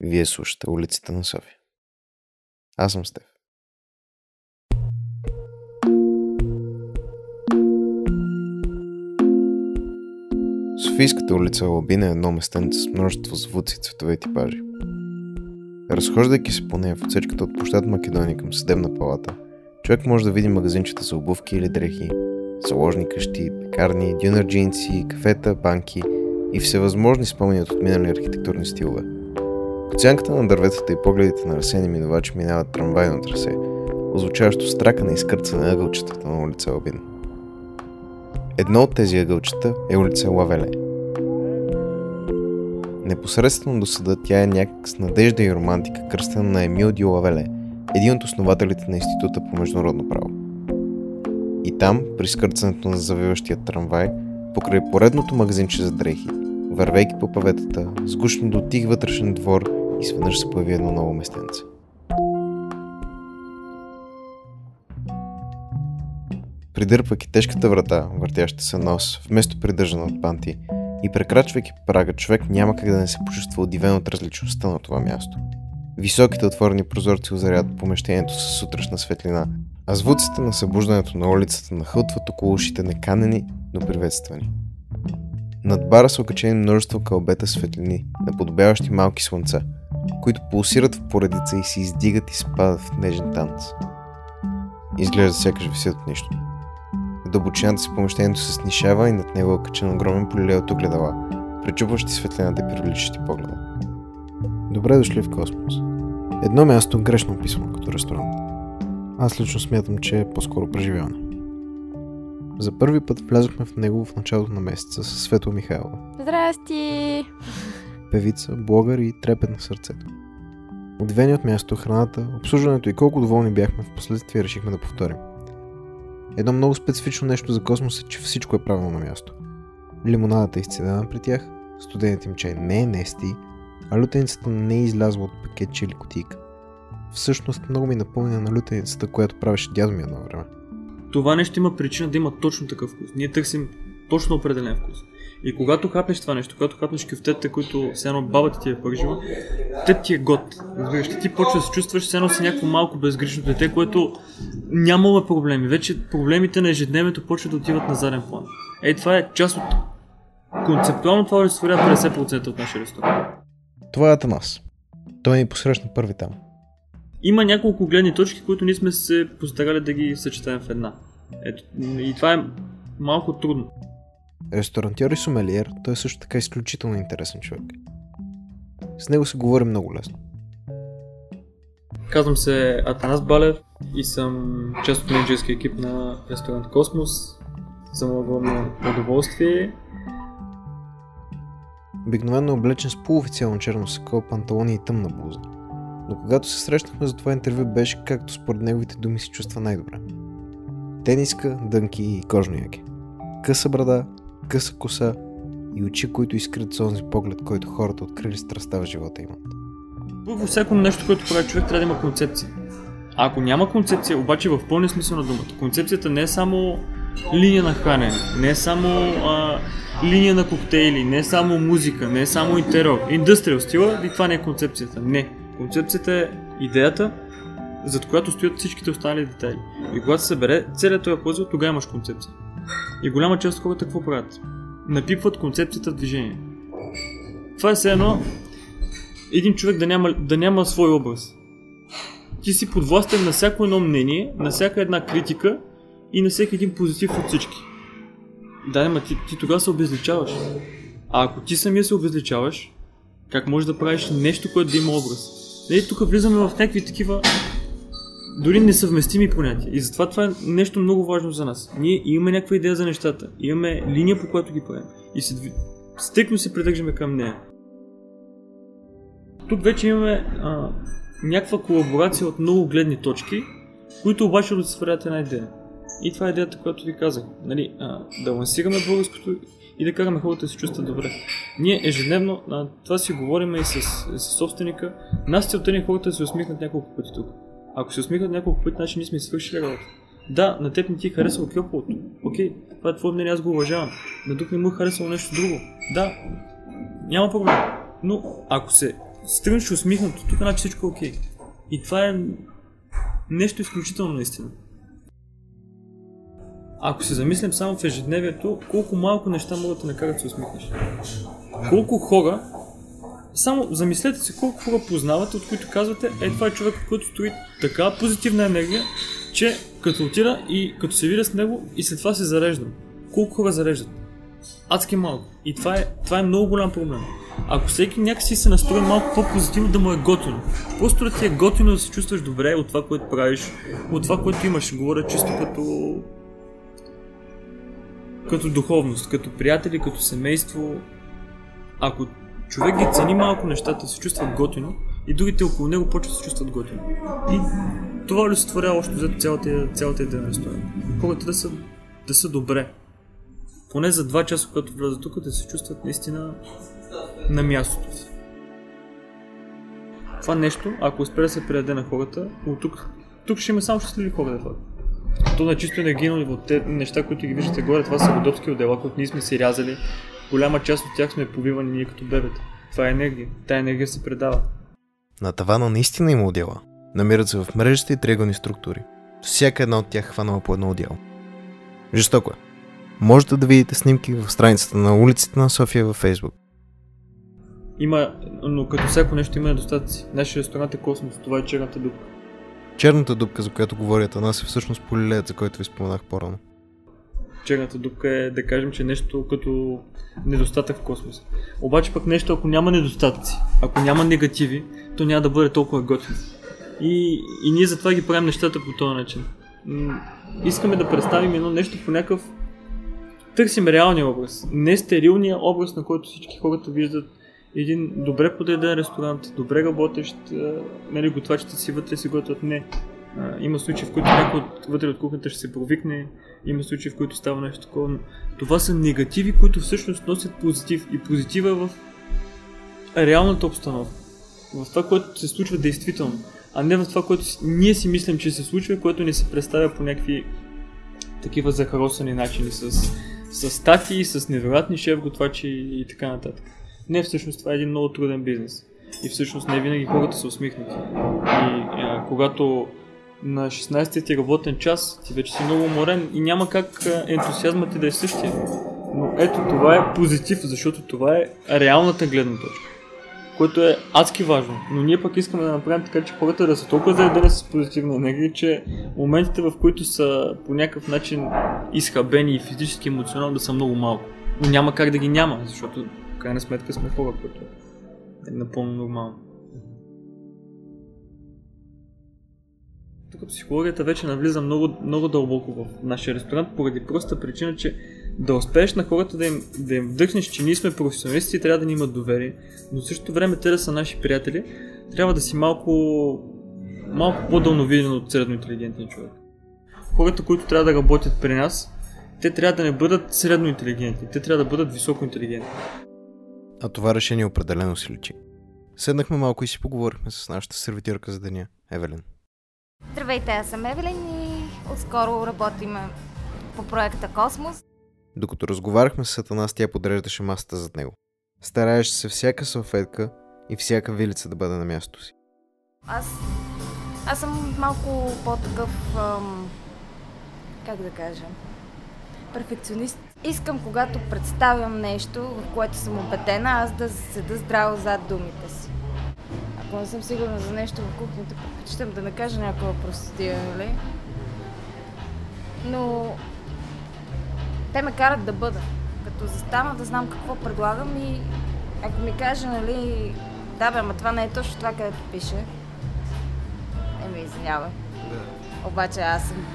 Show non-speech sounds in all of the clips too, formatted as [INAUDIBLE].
Вие слушате улиците на София. Аз съм Стеф. Софийската улица Лабина е едно местенце с множество звуци, цветове и типажи. Разхождайки се по нея в отсечката от площад Македония към съдебна палата, човек може да види магазинчета за обувки или дрехи, заложни къщи, пекарни, дюнерджинци, кафета, банки и всевъзможни спомени от отминали архитектурни стилове. По сянката на дърветата и погледите на разсени минувачи минават трамвайно трасе, озвучаващо стракане и скърцане на ъгълчетата на улица Лабин. Едно от тези ъгълчета е улица Лавеле. Непосредствено до съда тя е някак с надежда и романтика кръстена на Емил Ди Лавеле, един от основателите на Института по международно право. И там, при скърцането на завиващия трамвай, покрай поредното магазинче за дрехи, вървейки по паветата, сгушно до тих вътрешен двор и сведнъж се появи едно ново местенце. Придърпвайки тежката врата, въртяща се нос, вместо придържана от панти, и прекрачвайки прага, човек няма как да не се почувства удивен от различността на това място. Високите отворени прозорци озарят помещението с сутрешна светлина, а звуците на събуждането на улицата нахълтват около ушите неканени, но приветствани. Над бара са окачени множество кълбета светлини, наподобяващи малки слънца, които пулсират в поредица и се издигат и спадат в нежен танц. Изглежда сякаш висят от нищо. Дълбочината си помещението се снишава и над него е качен огромен полиле от огледала, пречупващи светлината и привличащи погледа. Добре дошли в Космос. Едно място грешно описано като ресторант. Аз лично смятам, че е по-скоро преживяване. За първи път влязохме в него в началото на месеца с Светла Михайлова. Здрасти! Певица, блогър и трепет на сърцето. Удивени от място, храната, обслужването и колко доволни бяхме, в последствие решихме да повторим. Едно много специфично нещо за космос е, че всичко е правилно на място. Лимонадата е изцедена при тях, студеният им чай не е нести, а лютеницата не е излязла от пакетче или кутийка. Всъщност много ми напомня на лютеницата, която правеше дядо ми едно време. Това нещо има причина да има точно такъв вкус. Ние търсим точно определен вкус. И когато хапнеш това нещо, когато хапнеш кюфтета, които все едно баба ти е пържила, те ти е год. Разбираш, ти почва да се чувстваш все едно си някакво малко безгрижно дете, което нямало проблеми. Вече проблемите на ежедневието почват да отиват на заден план. Ей, това е част от концептуално това олицетворява 50% от нашия ресторант. Това е Атанас. Той ни посрещна първи там. Има няколко гледни точки, които ние сме се постарали да ги съчетаем в една. Ето, и това е малко трудно. Ресторантьор и сомелиер, той е също така изключително интересен човек. С него се говори много лесно. Казвам се Атанас Балев и съм част от менеджерския екип на ресторант Космос. За мое огромно удоволствие. Обикновено е облечен с полуофициално черно сако, панталони и тъмна блуза. Но когато се срещнахме за това интервю беше както според неговите думи се чувства най-добре. Тениска, дънки и кожно яке. Къса брада, къса коса и очи, които изкрят с онзи поглед, който хората открили страста в живота имат. Във всяко нещо, което прави човек, трябва да има концепция. А ако няма концепция, обаче в пълния смисъл на думата, концепцията не е само линия на хранене, не е само а, линия на коктейли, не е само музика, не е само интериор, индустриал стила и това не е концепцията. Не. Концепцията е идеята, зад която стоят всичките останали детайли. И когато се събере целият този пъзел, тогава имаш концепция. И голяма част от хората какво правят? Напипват концепцията в движение. Това е все едно един човек да няма, да няма свой образ. Ти си подвластен на всяко едно мнение, на всяка една критика и на всеки един позитив от всички. Да, ама ти, ти тогава се обезличаваш. А ако ти самия се обезличаваш, как можеш да правиш нещо, което да има образ? Нали, тук влизаме в някакви такива дори несъвместими понятия. И затова това е нещо много важно за нас. Ние имаме някаква идея за нещата. Имаме линия, по която ги правим. И се, стекно се придържаме към нея. Тук вече имаме а, някаква колаборация от много гледни точки, които обаче олицетворяват една идея. И това е идеята, която ви казах. Нали, а, да лансираме българското и да караме хората да се чувстват добре. Ние ежедневно а, това си говорим и с, с собственика. Нас целта ни е хората да се усмихнат няколко пъти тук. Ако се усмихнат няколко пъти, значи ние сме свършили работа. Да, на теб не ти е харесало кьополото. Окей, това е твое мнение, аз го уважавам. На друг не му е харесало нещо друго. Да, няма проблем. Но ако се стрънеш усмихнато, тук значи всичко е окей. И това е нещо изключително наистина. Ако се замислям само в ежедневието, колко малко неща могат да накарат да се усмихнеш. Колко хора, само замислете се колко хора познавате, от които казвате, е това е човек, който стои така позитивна енергия, че като отида и като се видя с него и след това се зареждам. Колко хора зареждат? Адски малко. И това е, това е много голям проблем. Ако всеки някакси се настрои малко по-позитивно да му е готино. Просто да ти е готино да се чувстваш добре от това, което правиш, от това, което имаш. Говоря чисто като като духовност, като приятели, като семейство. Ако човек ги цени малко нещата, се чувства готино и другите около него почват да се чувстват готино. И това олицетворява още за цялата, цялата идея. Хората да са, да са добре. Поне за два часа, когато влязат тук, да се чувстват наистина на мястото си. Това нещо, ако успее да се предаде на хората, от тук, тук ще има само щастливи хора, да факт. То на чисто енергийно ниво, те неща, които ги виждате горе, това са родопски отдела, които ние сме си рязали. Голяма част от тях сме повивани ние като бебета. Това е енергия. Тая енергия се предава. На тавана наистина има отдела. Намират се в мрежата и триъгълни структури. Всяка една от тях е хванала по едно отдело. Жестоко е. Можете да видите снимки в страницата на улиците на София във Фейсбук. Има, но като всяко нещо има недостатъци. Нашия ресторант е космос, това е черната дупка. Черната дупка, за която говорят нас е всъщност полилеят, за който ви споменах по-рано. Черната дупка е да кажем, че нещо като недостатък в космоса. Обаче пък нещо, ако няма недостатъци, ако няма негативи, то няма да бъде толкова готино. И, и ние затова ги правим нещата по този начин. Искаме да представим едно нещо по някакъв... Търсим реалния образ. Не стерилния образ, на който всички хората виждат един добре подреден ресторант, добре работещ, нали, готвачите си вътре си готвят. Не. Има случаи, в които някой вътре от кухнята ще се провикне, има случаи, в които става нещо такова. Това са негативи, които всъщност носят позитив. И позитива в реалната обстановка. В това, което се случва действително. А не в това, което ние си мислим, че се случва, което ни се представя по някакви такива захаросани начини с, с статии, с невероятни шеф готвачи и така нататък. Не, всъщност това е един много труден бизнес. И всъщност не винаги хората са усмихнати. И а, когато на 16-ти ти работен час, ти вече си много уморен и няма как ентусиазмът ти да е същия. Но ето това е позитив, защото това е реалната гледна точка. Което е адски важно. Но ние пък искаме да направим така, че хората да са толкова заредени с позитивна енергия, че моментите в които са по някакъв начин изхабени и физически емоционално да са много малко. Но няма как да ги няма, защото в крайна сметка сме хора, което е напълно нормално. Тук психологията вече навлиза много, много дълбоко в нашия ресторант, поради проста причина, че да успееш на хората да им, да им вдъхнеш, че ние сме професионалисти и трябва да ни имат доверие, но в същото време те да са наши приятели, трябва да си малко, малко по-дълновиден от средно интелигентен човек. Хората, които трябва да работят при нас, те трябва да не бъдат средно интелигентни, те трябва да бъдат високо интелигентни. А това решение определено си личи. Седнахме малко и си поговорихме с нашата сервитирка за деня, Евелин. Здравейте, аз съм Евелин и отскоро работим по проекта Космос. Докато разговаряхме с Сатанас, тя подреждаше масата зад него. Стараеше се всяка салфетка и всяка вилица да бъде на мястото си. Аз, аз съм малко по-такъв, ам, как да кажа, перфекционист. Искам, когато представям нещо, в което съм убедена, аз да седа здраво зад думите си. Ако не съм сигурна за нещо в кухнята, предпочитам да не кажа някаква простия, нали? Но те ме карат да бъда. Като застана да знам какво предлагам и ако ми каже, нали, да бе, ама това не е точно това, където пише. Еми, извинявай. Да. Обаче аз съм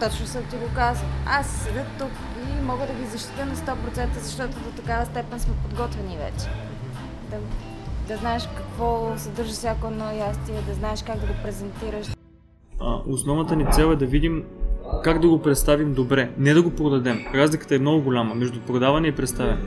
точно съм ти го казал. Аз седя тук и мога да ги защита на 100%, защото до такава степен сме подготвени вече. Да, да знаеш какво съдържа всяко едно ястие, да знаеш как да го презентираш. А, основната ни цел е да видим как да го представим добре, не да го продадем. Разликата е много голяма между продаване и представяне.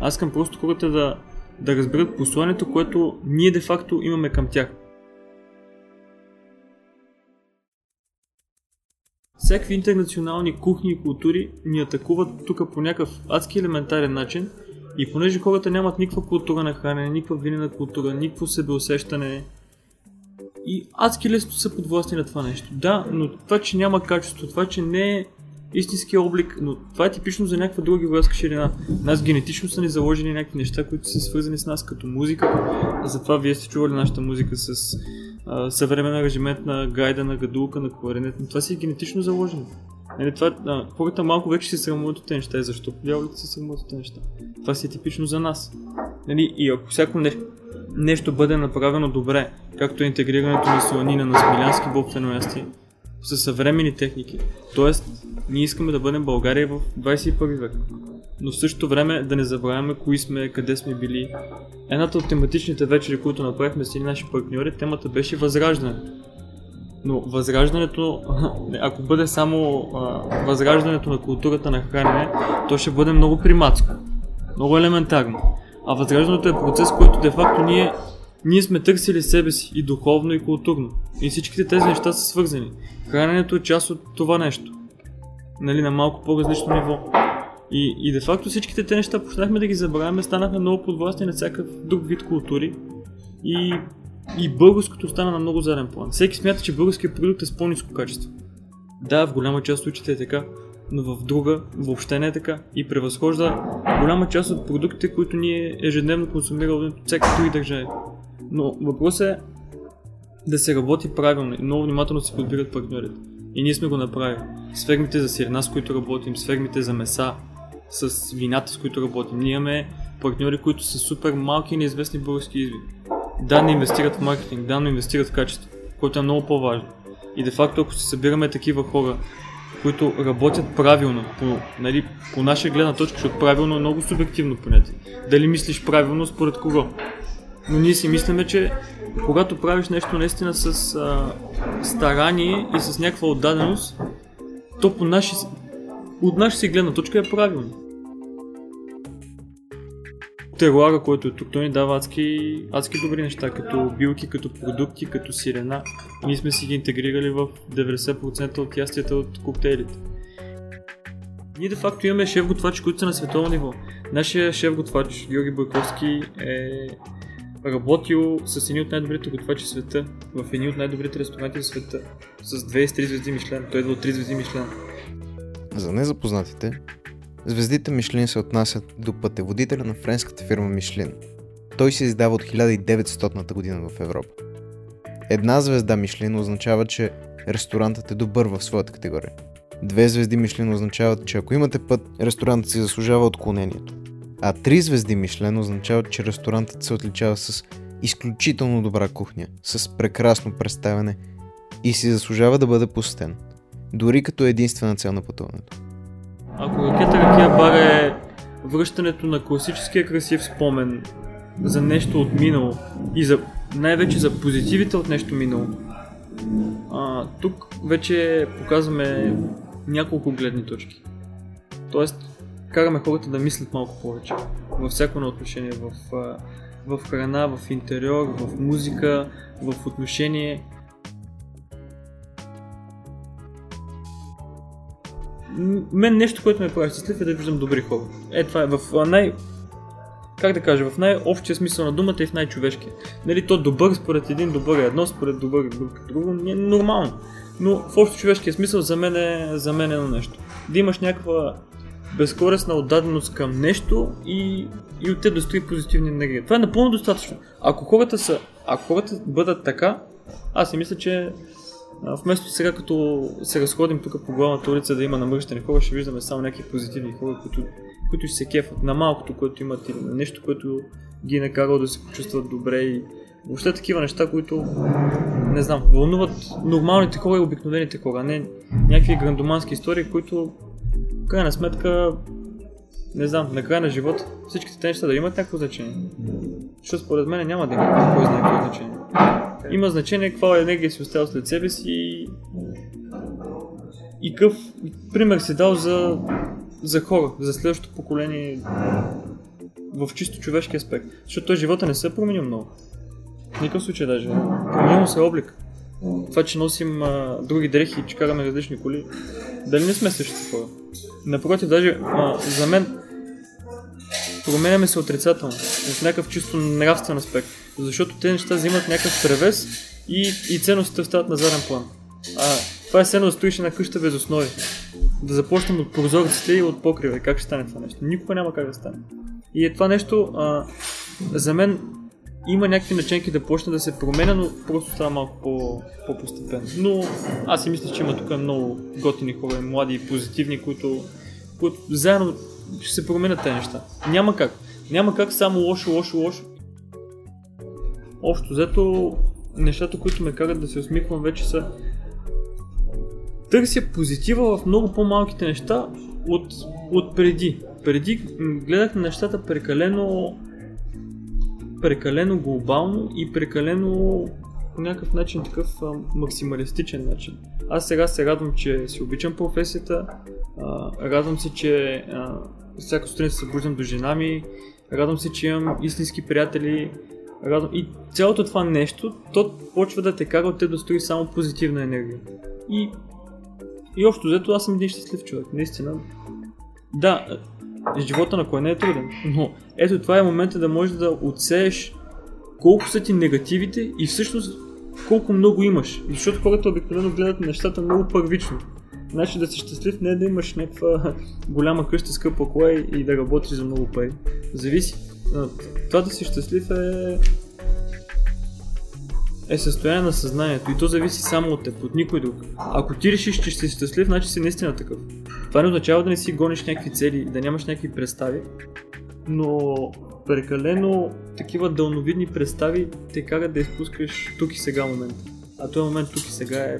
Аз искам просто хората да, да разберат посланието, което ние де-факто имаме към тях. всякакви интернационални кухни и култури ни атакуват тук по някакъв адски елементарен начин И понеже хората нямат никаква култура на хранене, никаква винена култура, никакво себеусещане, и адски лесно са подвластни на това нещо. Да, но това, че няма качество, това, че не е истински облик, но това е типично за някаква друга географска ширина. Нас генетично са ни заложени някакви неща, които са свързани с нас като музика. Затова вие сте чували нашата музика с а, съвременен аранжимент на гайда, на гадулка, на кларинет. Това си е генетично заложено. Нали, това, а, хората малко вече се срамуват от тези неща. Защо дяволите се срамуват от тези неща? Това си е типично за нас. Нали, и ако всяко нещо, нещо бъде направено добре, както е интегрирането на сланина на смилянски бобтено ясти, с съвремени техники. Тоест, ние искаме да бъдем България в 21 век. Но в същото време да не забравяме кои сме, къде сме били. Едната от тематичните вечери, които направихме с наши партньори, темата беше възраждане. Но възраждането, [LAUGHS] ако бъде само а, възраждането на културата на хранене, то ще бъде много приматско. Много елементарно. А възраждането е процес, който де-факто ние, ние сме търсили себе си и духовно и културно. И всичките тези неща са свързани. Храненето е част от това нещо. Нали, на малко по-различно ниво. И, и де-факто всичките тези неща почнахме да ги забравяме, станаха много подвластни на всякакъв друг вид култури. И и българското стана на много заден план. Всеки смята, че българският продукт е с по-низко качество. Да, в голяма част от случаите е така, но в друга въобще не е така и превъзхожда голяма част от продуктите, които ние ежедневно консумираме от всеки други държави. Но въпросът е да се работи правилно и много внимателно се подбират партньорите. И ние сме го направили. С фермите за сирена, с които работим, с фермите за меса, с вината, с които работим. Ние имаме партньори, които са супер малки и неизвестни български изви да не инвестират в маркетинг, да не инвестират в качество, което е много по-важно. И де факто, ако се събираме такива хора, които работят правилно, по, нали, по наша гледна точка, защото правилно е много субективно понятие. Дали мислиш правилно според кого? Но ние си мислиме, че когато правиш нещо наистина с а, старание и с някаква отдаденост, то по наши, от наша си гледна точка е правилно теруара, който е тук, той ни дава адски, адски добри неща, като билки, като продукти, като сирена. Ние сме си ги интегрирали в 90% от ястията от коктейлите. Ние де факто имаме шеф-готвачи, които са на световно ниво. Нашия шеф-готвач, Георги Бойковски, е работил с едни от най-добрите готвачи в света, в едни от най-добрите ресторанти в света, с 23 звезди Мишлен. Той идва от 3 звезди Мишлен. За незапознатите, Звездите Мишлин се отнасят до пътеводителя на френската фирма Мишлин. Той се издава от 1900 година в Европа. Една звезда Мишлин означава, че ресторантът е добър в своята категория. Две звезди Мишлин означават, че ако имате път, ресторантът си заслужава отклонението. А три звезди Мишлен означават, че ресторантът се отличава с изключително добра кухня, с прекрасно представяне и си заслужава да бъде посетен, дори като единствена цел на пътуването. Ако ракета Ракия бар е връщането на класическия красив спомен за нещо от минало и за, най-вече за позитивите от нещо минало, а, тук вече показваме няколко гледни точки. Тоест, караме хората да мислят малко повече. Във всяко на отношение, в, в храна, в интериор, в музика, в отношение мен нещо, което ме прави щастлив е да виждам добри хора. Е, това е в най... Как да кажа, в най-общия смисъл на думата и в най-човешкия. Нали, то добър според един добър е едно, според добър друг е друго, не е нормално. Но в общо човешкия смисъл за мен е, за мен е едно нещо. Да имаш някаква безкорисна отдаденост към нещо и, и от те да стои позитивни енергия. Това е напълно достатъчно. Ако хората са, ако хората бъдат така, аз си мисля, че Вместо сега като се разходим тук по главната улица да има намръщани хора, ще виждаме само някакви позитивни хора, които, които се кефат на малкото, което имат или на нещо, което ги е накарало да се почувстват добре и въобще такива неща, които не знам, вълнуват нормалните хора и обикновените хора, не някакви грандомански истории, които в крайна сметка не знам, на края на живота всичките тези неща да имат някакво значение. Защото според мен няма да има кой знае какво значение. Има значение каква енергия си оставил след себе си и, и какъв пример си дал за, за хора, за следващото поколение в чисто човешки аспект. Защото той живота не се е променил много. В никакъв случай даже. Променил се облик. Това, че носим а, други дрехи и че караме различни коли, дали не сме същите хора? Напротив, даже а, за мен променяме се отрицателно, в някакъв чисто нравствен аспект, защото те неща взимат някакъв превес и, и ценностите остават на заден план. А, това е сено да стоиш на къща без основи. Да започнем от прозорците и от покрива. Как ще стане това нещо? Никога няма как да стане. И е това нещо, а, за мен има някакви начинки да почне да се променя, но просто става малко по, по-постепенно. Но аз си мисля, че има тук много готини хора, млади и позитивни, които, които заедно ще се променят тези неща. Няма как. Няма как само лошо, лошо, лошо. Общо взето, нещата, които ме карат да се усмихвам вече са търся позитива в много по-малките неща от, от преди. Преди гледах на нещата прекалено прекалено глобално и прекалено по някакъв начин такъв а, максималистичен начин. Аз сега се радвам, че си обичам професията, а, радвам се, че а, всяка сутрин се събуждам до жена ми, радвам се, че имам истински приятели, радвам... и цялото това нещо, то почва да те кара от те да стои само позитивна енергия. И, и общо взето аз съм един щастлив човек, наистина. Да, живота на кой не е труден. Но ето това е момента да можеш да отсееш колко са ти негативите и всъщност колко много имаш. Защото хората обикновено гледат нещата много първично. Значи да си щастлив не е да имаш някаква [LAUGHS] голяма къща, скъпа кола и да работиш за много пари. Зависи. Това да си щастлив е е състояние на съзнанието и то зависи само от теб, от никой друг. Ако ти решиш, че ще си щастлив, значи си наистина такъв. Това не означава да не си гониш някакви цели, да нямаш някакви представи, но прекалено такива дълновидни представи те карат да изпускаш тук и сега момента. А този момент тук и сега е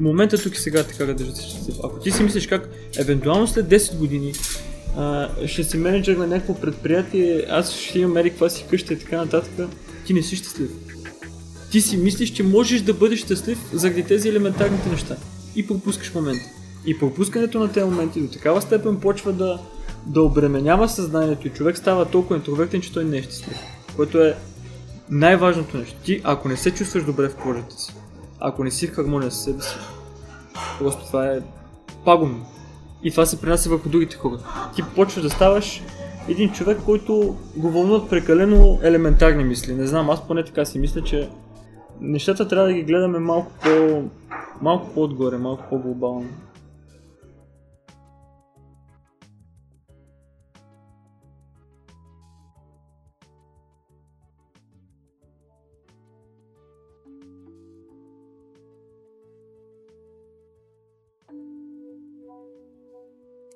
момента тук и сега те кара да си щастлив. Ако ти си мислиш как евентуално след 10 години а, ще си менеджер на някакво предприятие, аз ще имам каква си къща и така нататък, ти не си щастлив. Ти си мислиш, че можеш да бъдеш щастлив заради тези елементарните неща. И пропускаш момента. И пропускането на тези моменти до такава степен почва да, да обременява съзнанието и човек става толкова интровертен, че той не е щастлив. Което е най-важното нещо. Ти, ако не се чувстваш добре в кожата си, ако не си в хармония с себе си, просто това е пагубно. И това се принася върху другите хора. Ти почваш да ставаш един човек, който го вълнуват прекалено елементарни мисли. Не знам, аз поне така си мисля, че нещата трябва да ги гледаме малко по малко по-отгоре, малко по-глобално.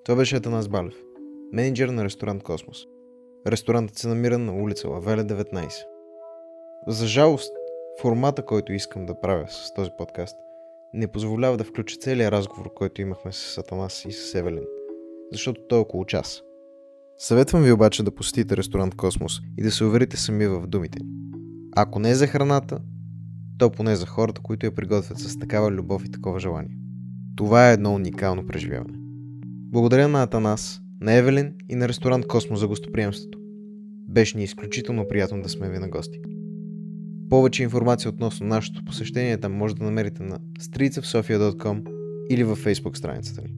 Това беше Атанас Балев, менеджер на ресторант Космос. Ресторантът се намира на улица Лавеле 19. За жалост, формата, който искам да правя с този подкаст, не позволява да включа целият разговор, който имахме с Атанас и с Евелин, защото той е около час. Съветвам ви обаче да посетите ресторант Космос и да се уверите сами в думите. Ако не е за храната, то поне за хората, които я приготвят с такава любов и такова желание. Това е едно уникално преживяване. Благодаря на Атанас, на Евелин и на ресторант Космос за гостоприемството. Беше ни изключително приятно да сме ви на гости. Повече информация относно нашето посещение там може да намерите на streetsofsofia.com или във Facebook страницата ни.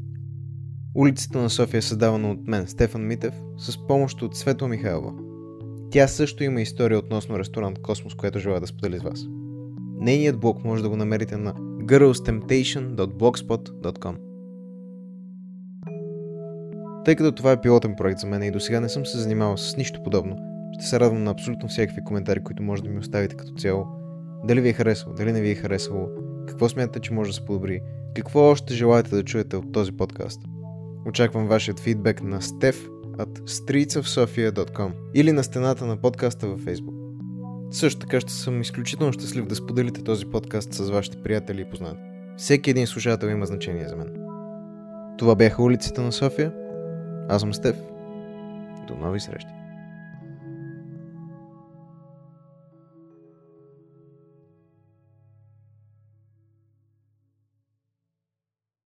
Улицата на София е създавана от мен, Стефан Митев, с помощ от Светла Михайлова. Тя също има история относно ресторант Космос, която желая да сподели с вас. Нейният блог може да го намерите на girlstemptation.blogspot.com Тъй като това е пилотен проект за мен и до сега не съм се занимавал с нищо подобно, ще се радвам на абсолютно всякакви коментари, които може да ми оставите като цяло. Дали ви е харесало, дали не ви е харесало, какво смятате, че може да се подобри, какво още желаете да чуете от този подкаст. Очаквам вашият фидбек на Steph at streetsofsofia.com или на стената на подкаста във Facebook. Също така ще съм изключително щастлив да споделите този подкаст с вашите приятели и познати. Всеки един слушател има значение за мен. Това бяха улиците на София. Аз съм Стеф. До нови срещи.